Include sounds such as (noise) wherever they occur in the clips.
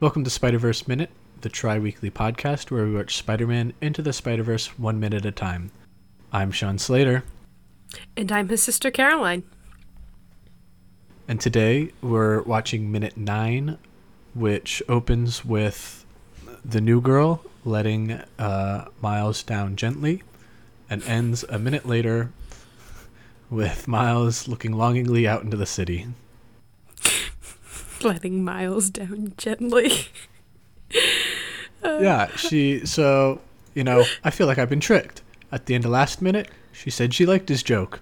Welcome to Spider Verse Minute, the tri weekly podcast where we watch Spider Man into the Spider Verse one minute at a time. I'm Sean Slater, And I'm his sister Caroline. and today we're watching Minute 9, which opens with the new girl letting uh, Miles down gently and ends a minute later with Miles looking longingly out into the city. Letting Miles down gently. (laughs) yeah, she. So, you know, I feel like I've been tricked. At the end of last minute, she said she liked his joke.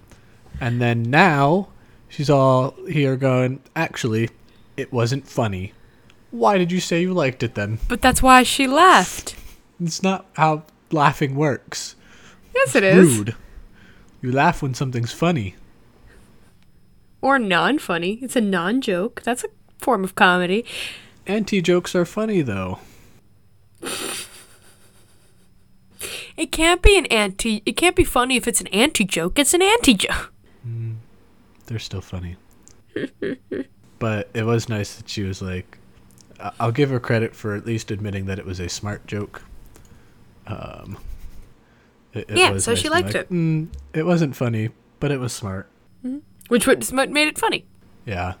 And then now, she's all here going, actually, it wasn't funny. Why did you say you liked it then? But that's why she left. It's not how laughing works. Yes, it is. Rude. You laugh when something's funny. Or non funny. It's a non joke. That's a form of comedy. Anti jokes are funny, though. It can't be an anti. It can't be funny if it's an anti joke. It's an anti joke. Mm, They're still funny. (laughs) but it was nice that she was like, I'll give her credit for at least admitting that it was a smart joke. Um, it, it Yeah, so nice she liked like, it. Mm, it wasn't funny, but it was smart. Mm-hmm. Which was what made it funny. Yeah.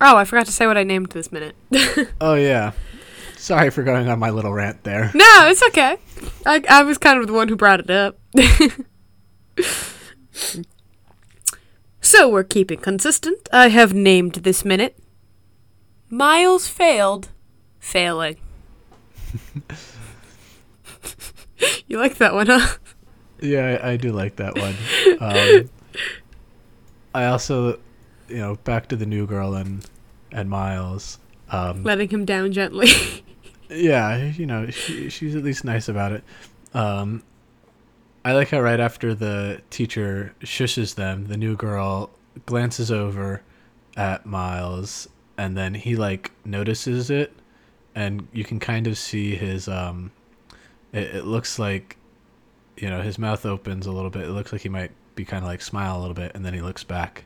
Oh, I forgot to say what I named this minute. (laughs) Oh yeah. Sorry for going on my little rant there. no, it's okay. I, I was kind of the one who brought it up. (laughs) so we're keeping consistent. I have named this minute Miles failed, failing. (laughs) you like that one, huh? Yeah, I, I do like that one. Um, I also, you know, back to the new girl and and Miles. Um, Letting him down gently. (laughs) yeah, you know, she, she's at least nice about it. Um, I like how right after the teacher shushes them, the new girl glances over at Miles, and then he like notices it, and you can kind of see his um, it, it looks like, you know, his mouth opens a little bit. It looks like he might be kind of like smile a little bit, and then he looks back,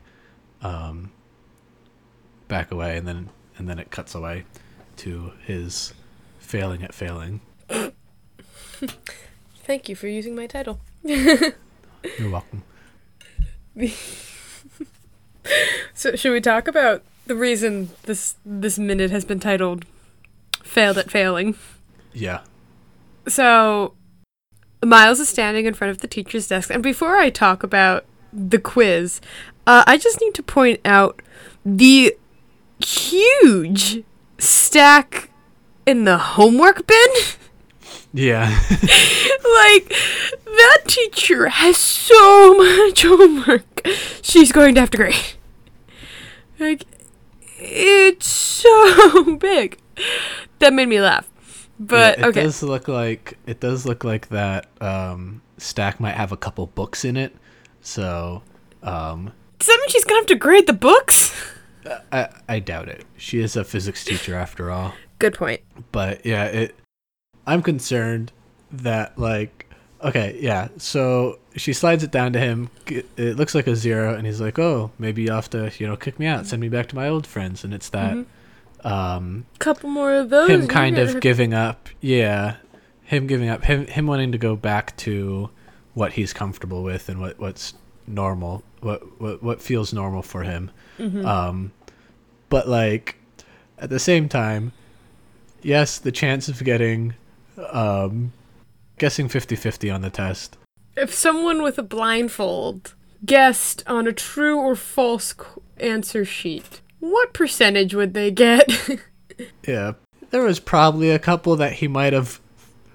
um, back away, and then and then it cuts away to his failing at failing. (laughs) Thank you for using my title. You're welcome. (laughs) So should we talk about the reason this this minute has been titled "Failed at Failing"? Yeah. So Miles is standing in front of the teacher's desk, and before I talk about the quiz, uh, I just need to point out the huge stack in the homework bin. Yeah. (laughs) like that teacher has so much homework. She's going to have to grade. Like it's so (laughs) big. That made me laugh. But Yeah, it okay. does look like it does look like that um, stack might have a couple books in it. So um, Does that mean she's gonna have to grade the books? (laughs) I I doubt it. She is a physics teacher after all. Good point. But yeah, it I'm concerned that like okay, yeah. So she slides it down to him. It looks like a zero and he's like, "Oh, maybe you have to, you know, kick me out, send me back to my old friends." And it's that um Couple more of those. him kind of have- giving up yeah him giving up him him wanting to go back to what he's comfortable with and what what's normal what what, what feels normal for him Mm-hmm. um but like at the same time yes the chance of getting um guessing 50-50 on the test If someone with a blindfold guessed on a true or false answer sheet, what percentage would they get? (laughs) yeah there was probably a couple that he might have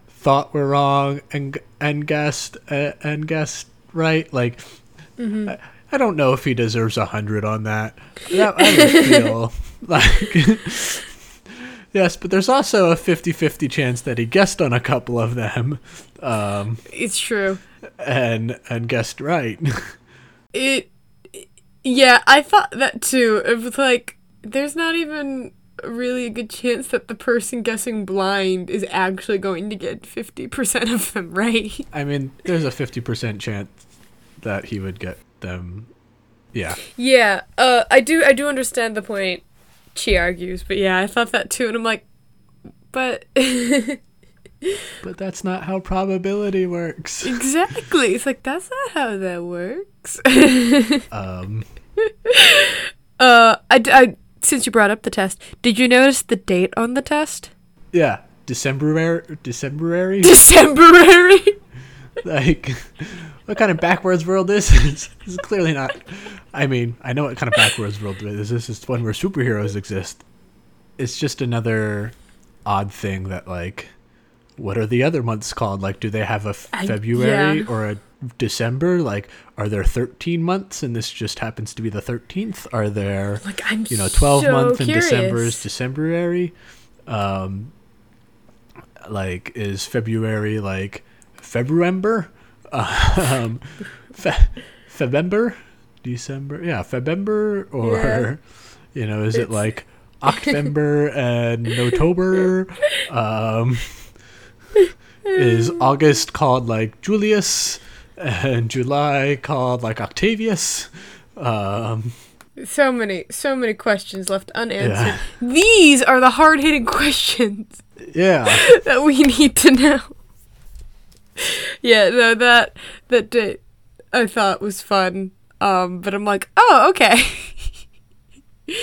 thought were wrong and and guessed uh, and guessed right like I, I don't know if he deserves a hundred on that (laughs) that I feel like (laughs) yes but there's also a 50-50 chance that he guessed on a couple of them um it's true. and and guessed right (laughs) It. Yeah, I thought that too. It was like, there's not even really a good chance that the person guessing blind is actually going to get 50% of them right. i mean there's a 50% chance that he would get them yeah Yeah, uh, I do I do understand the point she argues, but yeah, I thought that too, and I'm like, but (laughs) But that's not how probability works. exactly, it's like that's not how that works. (laughs) Um, uh, I, I since you brought up the test, did you notice the date on the test? yeah, December, Decemberary. Decemberary. (laughs) like, what kind of backwards world this is this? (laughs) This is clearly not. I mean, I know what kind of backwards world it is. This is one where superheroes exist. It's just another odd thing that like, what are the other months called? Like, do they have a I- February yeah. or a December? Like, are there thirteen months and this just happens to be the thirteenth? Are there Like I'm you know, 12 so month in. December is Decemberary. Um, like, is February like Februember? (laughs) Um, fe- Febember? December? Yeah, Febember? Or, Yeah. you know, is it like October (laughs) and October? Um, is August called like Julius? And July called like Octavius? Um, So many, so many questions left unanswered. Yeah. These are the hard hitting questions yeah. (laughs) that we need to know. Yeah, no, that that date I thought was fun. Um, but I'm like, oh, okay. (laughs)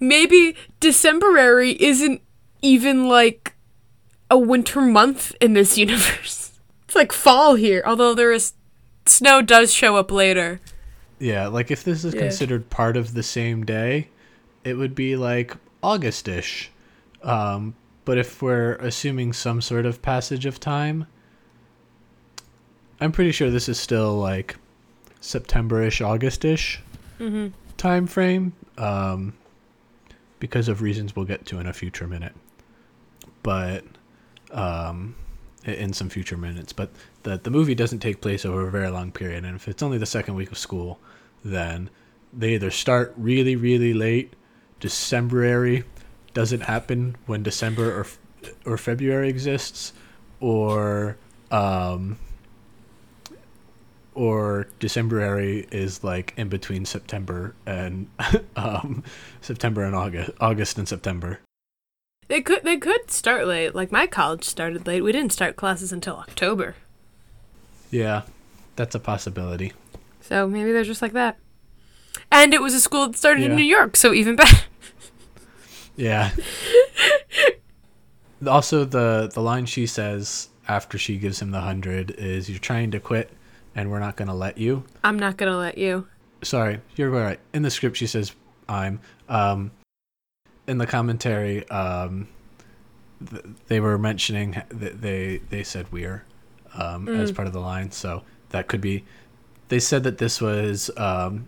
Maybe Decemberary isn't even like a winter month in this universe. (laughs) It's like fall here, although there is snow does show up later. Yeah, like if this is Yeah. considered part of the same day, it would be like Augustish. Um, but if we're assuming some sort of passage of time, I'm pretty sure this is still like September-ish, Augustish Mm-hmm. time frame. Um, because of reasons we'll get to in a future minute. But um, in some future minutes. But the the movie doesn't take place over a very long period, and if it's only the second week of school, then they either start really really late, Decemberary doesn't happen when December or or February exists, or um, or Decemberary is like in between September and (laughs) um, September and August, August and September. They could they could start late. Like my college started late. We didn't start classes until October. Yeah, that's a possibility. So maybe they're just like that. And it was a school that started Yeah. in New York, so even better. (laughs) Yeah. also, the the line she says after she gives him the hundred is, "You're trying to quit, and we're not going to let you." I'm not gonna let you. Sorry, you're right. In the script, she says, "I'm." Um, in the commentary, um, th- they were mentioning that they they said "we're" um, as Mm. part of the line, so that could be. They said that this was um,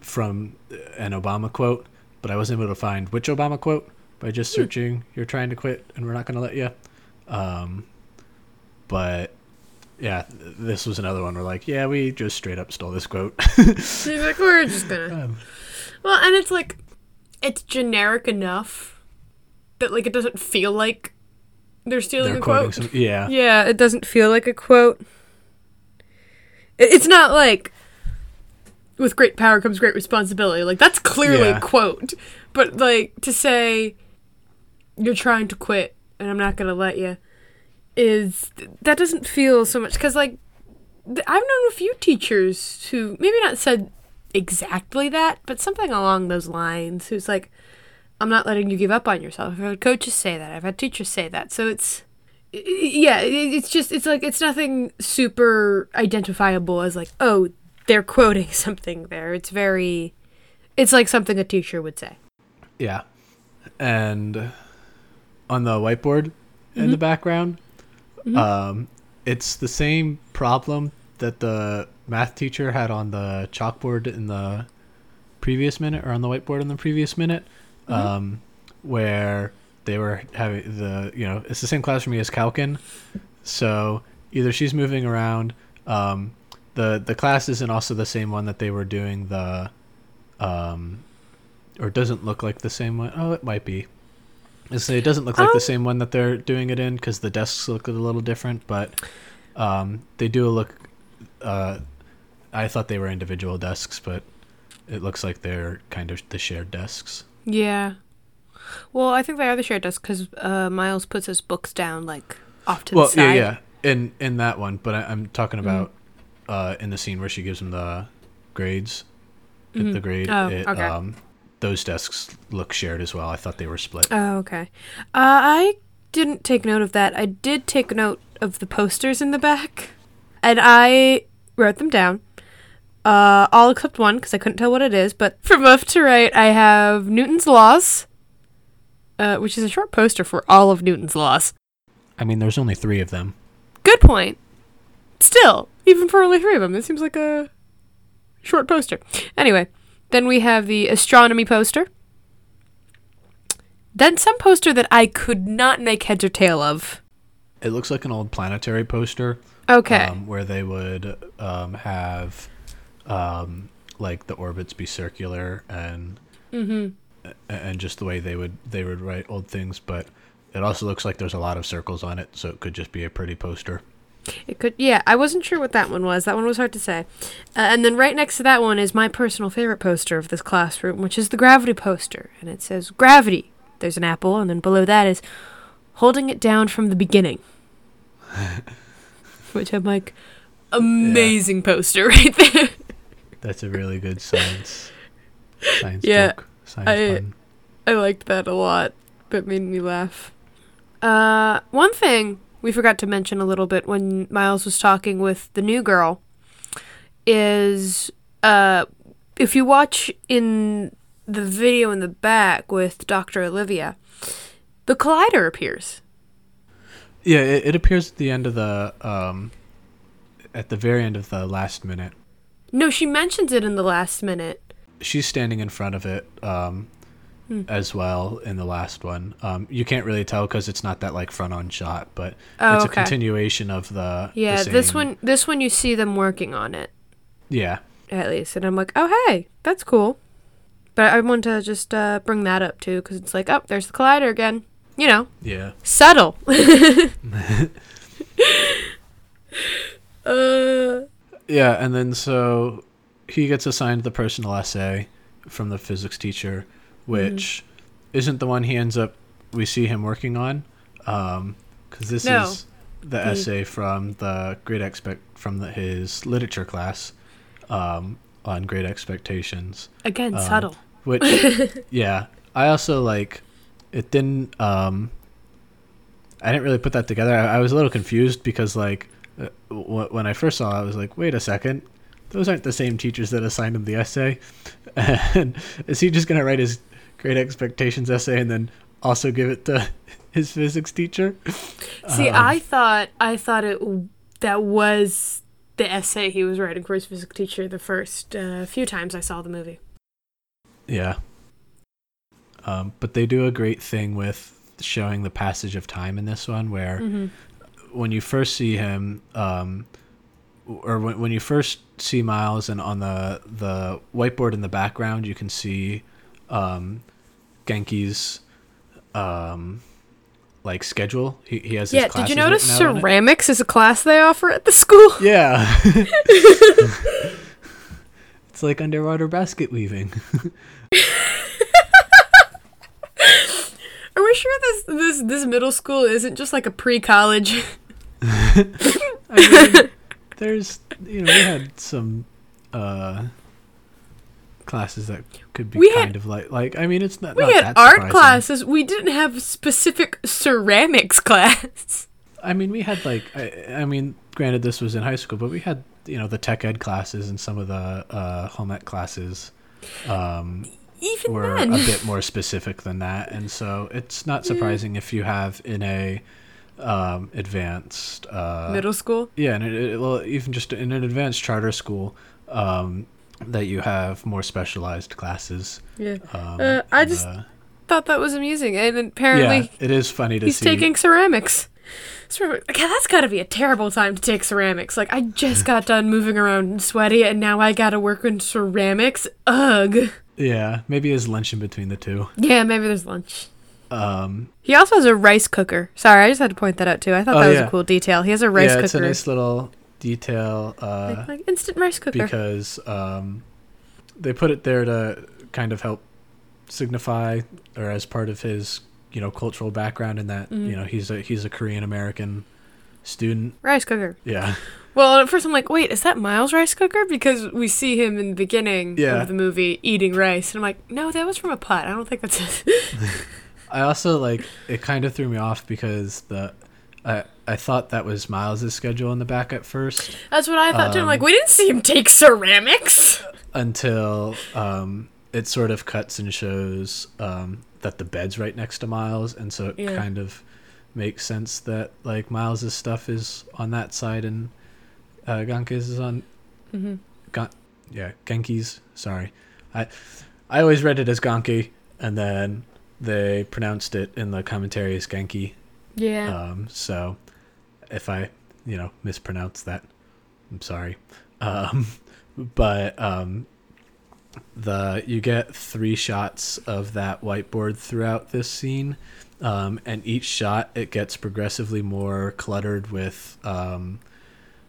from an Obama quote, but I wasn't able to find which Obama quote by just Hmm. searching "You're trying to quit, and we're not going to let you." Um, but yeah, this was another one where like, yeah, we just straight up stole this quote. (laughs) She's like, we're just gonna. Um, Well, and it's like, it's generic enough that like it doesn't feel like they're stealing they're a quote. some, yeah, Yeah, it doesn't feel like a quote. It- It's not like with great power comes great responsibility. Like that's clearly Yeah. a quote. But like to say you're trying to quit and I'm not to let you is that doesn't feel so much cuz like th- I've known a few teachers who maybe not said exactly that, but something along those lines who's like I'm not letting you give up on yourself. I've had coaches say that. I've had teachers say that. So it's yeah, it's just it's like it's nothing super identifiable as like oh they're quoting (laughs) something there. It's very it's like something a teacher would say. yeah, and on the whiteboard in the mm-hmm. background, um, it's the same problem that the math teacher had on the chalkboard in the previous minute, or on the whiteboard in the previous minute, um, where they were having the you know it's the same class for me as Kalkin, so either she's moving around. Um, the the class isn't also the same one that they were doing the um, or doesn't look like the same one. Oh, it might be. Say it doesn't look like Um, the same one that they're doing it in because the desks look a little different, but um, they do look. Uh, I thought they were individual desks, but it looks like they're kind of the shared desks. Yeah. Well, I think they are the shared desks because uh, Miles puts his books down like off to well, the side. yeah, yeah, in in that one, but I, I'm talking Mm-hmm. about uh, in the scene where she gives him the grades, the- Mhm. the grade. Oh, it, okay. um, those desks look shared as well. I thought they were split. Oh, okay. Uh, I didn't take note of that. I did take note of the posters in the back, and I wrote them down. Uh, all except one because I couldn't tell what it is. But (laughs) from left to right, I have Newton's laws, uh, which is a short poster for all of Newton's laws. I mean, there's only three of them. Good point. Still, even for only three of them, it seems like a short poster. Anyway, then we have the astronomy poster. Then some poster that I could not make heads or tail of. It looks like an old planetary poster. Okay. um, where they would um, have um, like the orbits be circular and mm-hmm. and just the way they would they would write old things but it also looks like there's a lot of circles on it so it could just be a pretty poster It could. Yeah, I wasn't sure what that one was. That one was hard to say. Uh, and then right next to that one is my personal favorite poster of this classroom, which is the gravity poster, and it says gravity. There's an apple, and then below that is holding it down from the beginning. (laughs) which I'm like, amazing poster right there. that's a really good science science Yeah, joke science I- pun. I liked that a lot. But made me laugh. Uh, one thing we forgot to mention a little bit when Miles was talking with the new girl is uh, if you watch in the video in the back with Dr. Olivia, the collider appears. yeah it, it appears at the end of the um at the very end of the last minute No, she mentions it in the last minute. she's standing in front of it um, Hmm. as well in the last one. Um, you can't really tell because it's not that like front on shot, but Oh, it's a continuation of the. the Yeah, this one, this one you see them working on it. Yeah, at least. And I'm like, oh, hey, that's cool. But I want to just uh, bring that up too, because it's like, oh, there's the collider again. You know, yeah. subtle. (laughs) (laughs) uh, Yeah, and then so he gets assigned the personal essay from the physics teacher, which Mm-hmm. isn't the one he ends up we see him working on, because this No. is the essay from the Great Expect from the, his literature class um, on Great Expectations. again, Um, subtle. Which, (laughs) yeah, I also like. It didn't. Um, I didn't really put that together. I, I was a little confused because, like, uh, w- when I first saw, it, I was like, "Wait a second, those aren't the same teachers that assigned him the essay." (laughs) And is he just gonna write his Great Expectations essay and then also give it to (laughs) his physics teacher? See, um, I thought, I thought it that was the essay he was writing for his physics teacher the first uh, few times I saw the movie. Yeah. Um, but they do a great thing with showing the passage of time in this one, where hmm when you first see him, um, or when, when you first see Miles, and on the the whiteboard in the background, you can see um, Genki's um, like schedule. He he has his Yeah, did you notice written out on it. ceramics is a class they offer at the school? (laughs) Yeah. (laughs) it's like underwater basket weaving. (laughs) Are we sure this this this middle school isn't just like a pre-college? I mean, there's you know we had some uh classes that could be We had- kind of like like I mean it's not We not had that art surprising. classes. We didn't have specific ceramics (laughs) class. I mean we had like I, I mean granted this was in high school but we had you know the tech ed classes and some of the uh home ec classes um Even were then. a (laughs) bit more specific than that and so it's not surprising if you have in a um advanced uh Middle school. Yeah, and it, it, well, even just in an advanced charter school, um, that you have more specialized classes. Yeah. Um, Uh, I just uh, Thought that was amusing, and apparently, yeah, it is funny to he's see. He's taking ceramics. Ceramic- Okay, that's got to be a terrible time to take ceramics. Like I just got done moving around and sweaty, and now I got to work in ceramics. Ugh. yeah, maybe his lunch in between the two. Yeah, maybe there's lunch. Um, He also has a rice cooker. Sorry, I just had to point that out too. I thought Oh, that was yeah. a cool detail. He has a rice yeah, cooker, it's a nice little detail uh, like, like instant rice cooker. because um, they put it there to kind of help signify or as part of his you know cultural background in that Mhm. you know he's a he's a Korean American student. Rice cooker. Yeah, (laughs) Well, at first I'm like, wait, is that Miles' rice cooker? Because we see him in the beginning Yeah. of the movie eating rice, and I'm like, no, that was from a pot. I don't think that's it. (laughs) I also like it. Kind of threw me off because the I I thought that was Miles's schedule in the back at first that's what I thought too. I'm Um, like, we didn't see him take ceramics. until um it sort of cuts and shows um that the bed's right next to Miles, and so it Yeah. kind of makes sense that like Miles's stuff is on that side and uh, Ganke's is on hmm Gan- yeah, Genki's. Sorry, I I always read it as Ganki, and then they pronounced it in the commentary as Genki. Yeah. Um, so if I you know mispronounce that, I'm sorry. Um, (laughs) but um, the you get three shots of that whiteboard throughout this scene. Um, and each shot it gets progressively more cluttered with um,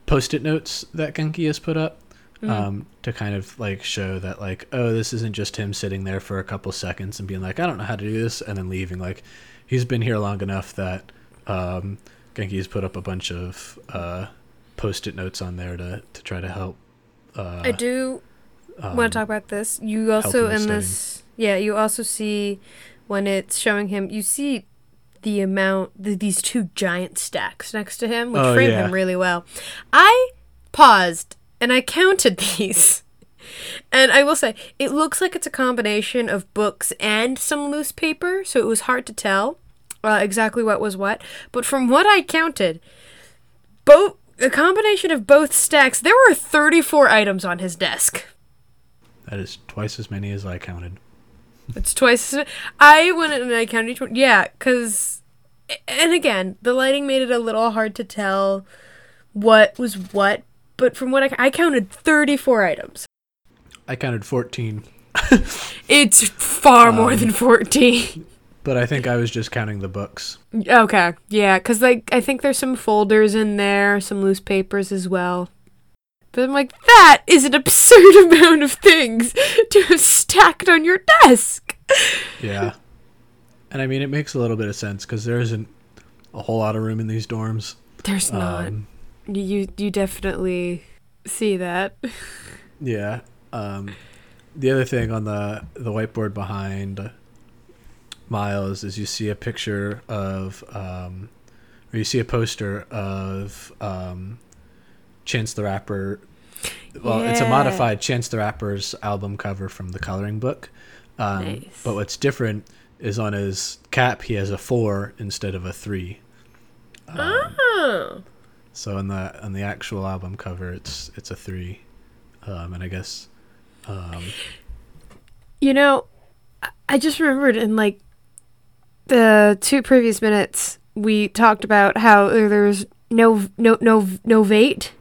post-it notes that Genki has put up Mhm. um, to kind of like show that like oh this isn't just him sitting there for a couple seconds and being like I don't know how to do this and then leaving like he's been here long enough that um, Genki has put up a bunch of uh, post-it notes on there to to try to help. Uh, I do um, want to talk about this. You also in this, yeah, you also see when it's showing him, you see the amount, the, these two giant stacks next to him, which Oh, frame yeah. him really well. I paused and I counted (laughs) these. And I will say, it looks like it's a combination of books and some loose paper, so it was hard to tell uh, exactly what was what. But from what I counted, both a combination of both stacks, there were 34 items on his desk. That is twice as many as I counted. It's twice. As, I went and I counted each one. Yeah, because, and again, the lighting made it a little hard to tell what was what. But from what I, I counted, thirty-four items. I counted 14, It's far more Um, than fourteen. but I think I was just counting the books. Okay, yeah, because like I think there's some folders in there, some loose papers as well. But I'm like, that is an absurd (laughs) amount of things to have stacked on your desk. Yeah. and I mean, it makes a little bit of sense because there isn't a whole lot of room in these dorms. There's not. You you definitely see that. yeah. Um, the other thing on the the whiteboard behind Miles is you see a picture of, um, or you see a poster of um, Chance the Rapper. Well, it's a modified Chance the Rapper's album cover from the coloring book. Um, Nice. But what's different is on his cap he has a four instead of a three. Um, oh. So on the on the actual album cover, it's it's a three, um, and I guess um, You know, I- just remembered in like the two previous minutes we talked about how there's no no no no vate,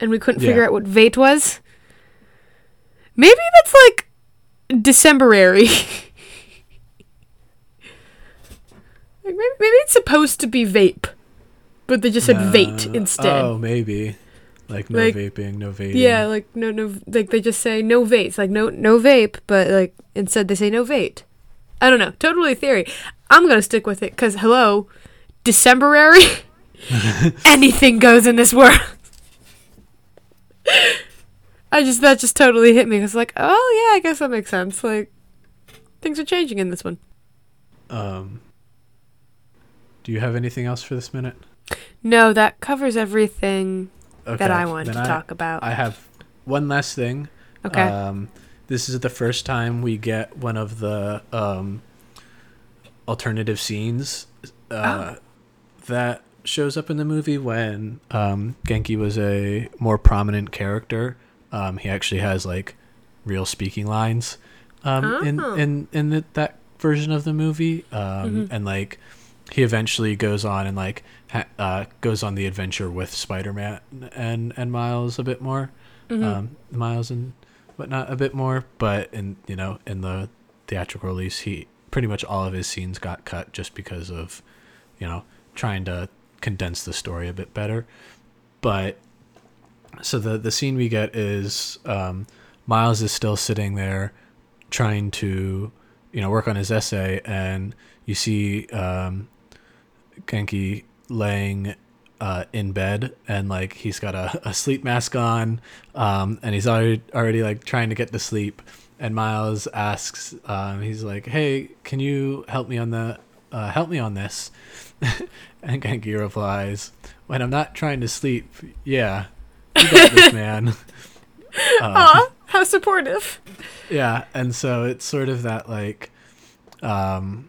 and we couldn't figure Yeah. out what vate was. Maybe that's like Decemberary. (laughs) like maybe, maybe it's supposed to be vape, but they just said vate uh, instead. Oh, maybe like no Like- vaping, no vaping. Yeah, like no no like they just say no vape, like no no vape, but like instead they say no vape. I don't know, totally theory. I'm gonna stick with it because hello, Decemberary, (laughs) anything goes in this world. I just that just totally hit me. It's like, oh yeah, I guess that makes sense. Like things are changing in this one. Um, do you have anything else for this minute? No, that covers everything Okay, that I wanted to talk about. I have one last thing. okay. Um, this is the first time we get one of the um, alternative scenes uh, Oh. that shows up in the movie when um, Genki was a more prominent character. Um, he actually has like real speaking lines um, in Oh. in in the, that version of the movie, um, Mhm. and like he eventually goes on and like ha- uh, goes on the adventure with Spider-Man and and Miles a bit more Mhm. um, Miles and whatnot a bit more, but in you know in the theatrical release, he pretty much all of his scenes got cut just because of you know trying to condense the story a bit better. But so the the scene we get is um, Miles is still sitting there trying to you know, work on his essay, and you see um, Genki laying uh, in bed and like he's got a, a sleep mask on um, and he's already already like trying to get to sleep. And Miles asks um, he's like hey can you help me on the uh, help me on this? (laughs) And Genki replies when I'm not trying to sleep yeah you got this (laughs) man. Uh, Aw, how supportive. Yeah and so it's sort of that like um,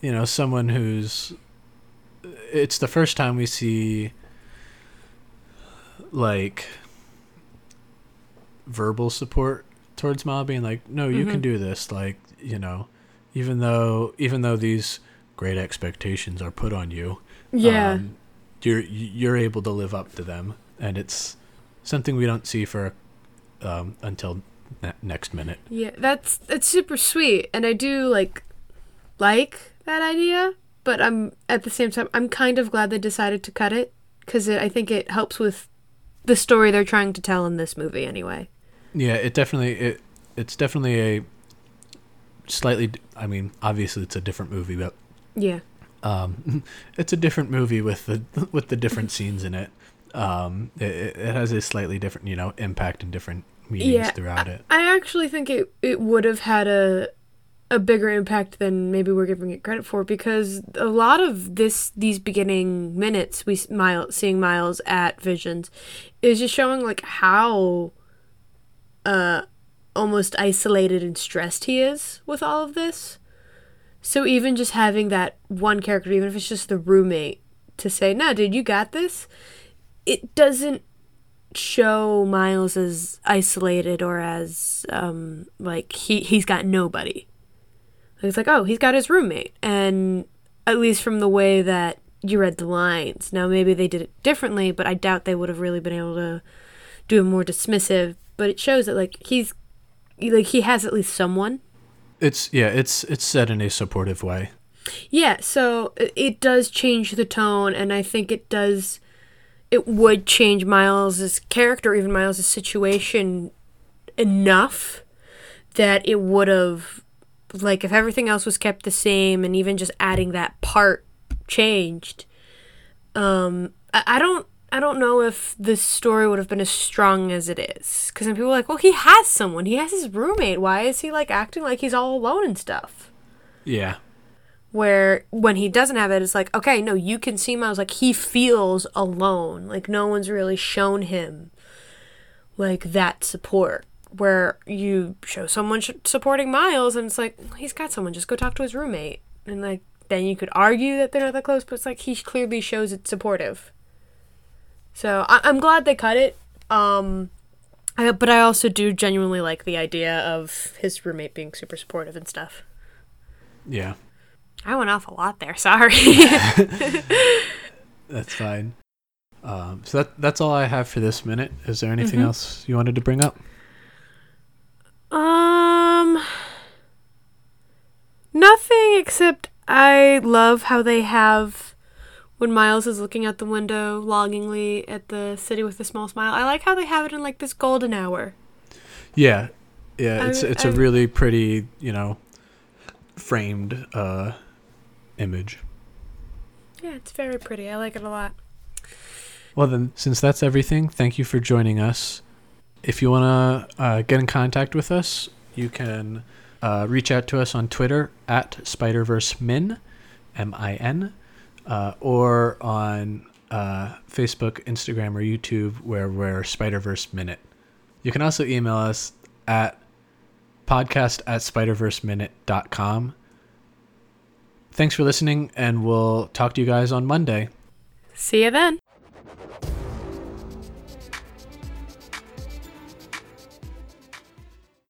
you know someone who's it's the first time we see like verbal support towards Ma being like, no, you mm-hmm. can do this. Like, you know, even though even though these great expectations are put on you, yeah, um, you're you're able to live up to them, and it's something we don't see for um, until ne- next minute. Yeah, that's that's super sweet, and I do like like that idea but I'm at the same time I'm kind of glad they decided to cut it because I think it helps with the story they're trying to tell in this movie anyway. Yeah, it definitely it it's definitely a slightly. I mean, obviously it's a different movie, but yeah, um, (laughs) it's a different movie with the (laughs) with the different scenes in it. Um, it, it has a slightly different, you know, impact and different meanings yeah, throughout it. I actually think it it would have had a a bigger impact than maybe we're giving it credit for because a lot of this these beginning minutes we Miles seeing Miles at Visions is just showing like how uh almost isolated and stressed he is with all of this. So even just having that one character even if it's just the roommate to say, "No, dude, you got this." It doesn't show Miles as isolated or as um like he he's got nobody it's like, oh, he's got his roommate. And at least from the way that you read the lines. Now, maybe they did it differently, but I doubt they would have really been able to do a more dismissive. But it shows that, like, he's, like, he has at least someone. It's, yeah, it's, it's said in a supportive way. Yeah, so it does change the tone, and I think it does, it would change Miles's character, even Miles's situation enough that it would have like if everything else was kept the same and even just adding that part changed um I, I don't I don't know if this story would have been as strong as it is. Because then people are like, well, he has someone. He has his roommate. Why is he like acting like he's all alone and stuff? Yeah. Where when he doesn't have it, it's like, okay, no, you can see Miles like he feels alone. Like no one's really shown him like that support where you show someone sh- supporting Miles and it's like he's got someone just go talk to his roommate and like then you could argue that they're not that close but it's like he clearly shows it's supportive so I- am glad they cut it um I, but I also do genuinely like the idea of his roommate being super supportive and stuff yeah I went off a lot there sorry (laughs) that's fine um, so that that's all I have for this minute. Is there anything mm-hmm. else you wanted to bring up? Um, nothing except I love how they have when Miles is looking out the window longingly at the city with a small smile. I like how they have it in like this golden hour. Yeah, yeah, it's I, it's I, a really pretty, you know, framed uh, image. Yeah, it's very pretty. I like it a lot. Well, then, since that's everything, thank you for joining us if you want to uh, get in contact with us, you can uh, reach out to us on Twitter at SpiderVerseMin, M I N, uh, or on uh, Facebook, Instagram, or YouTube, where we're Spiderverse Minute. You can also email us at podcast at spiderverseminute.com. Thanks for listening, and we'll talk to you guys on Monday. See you then.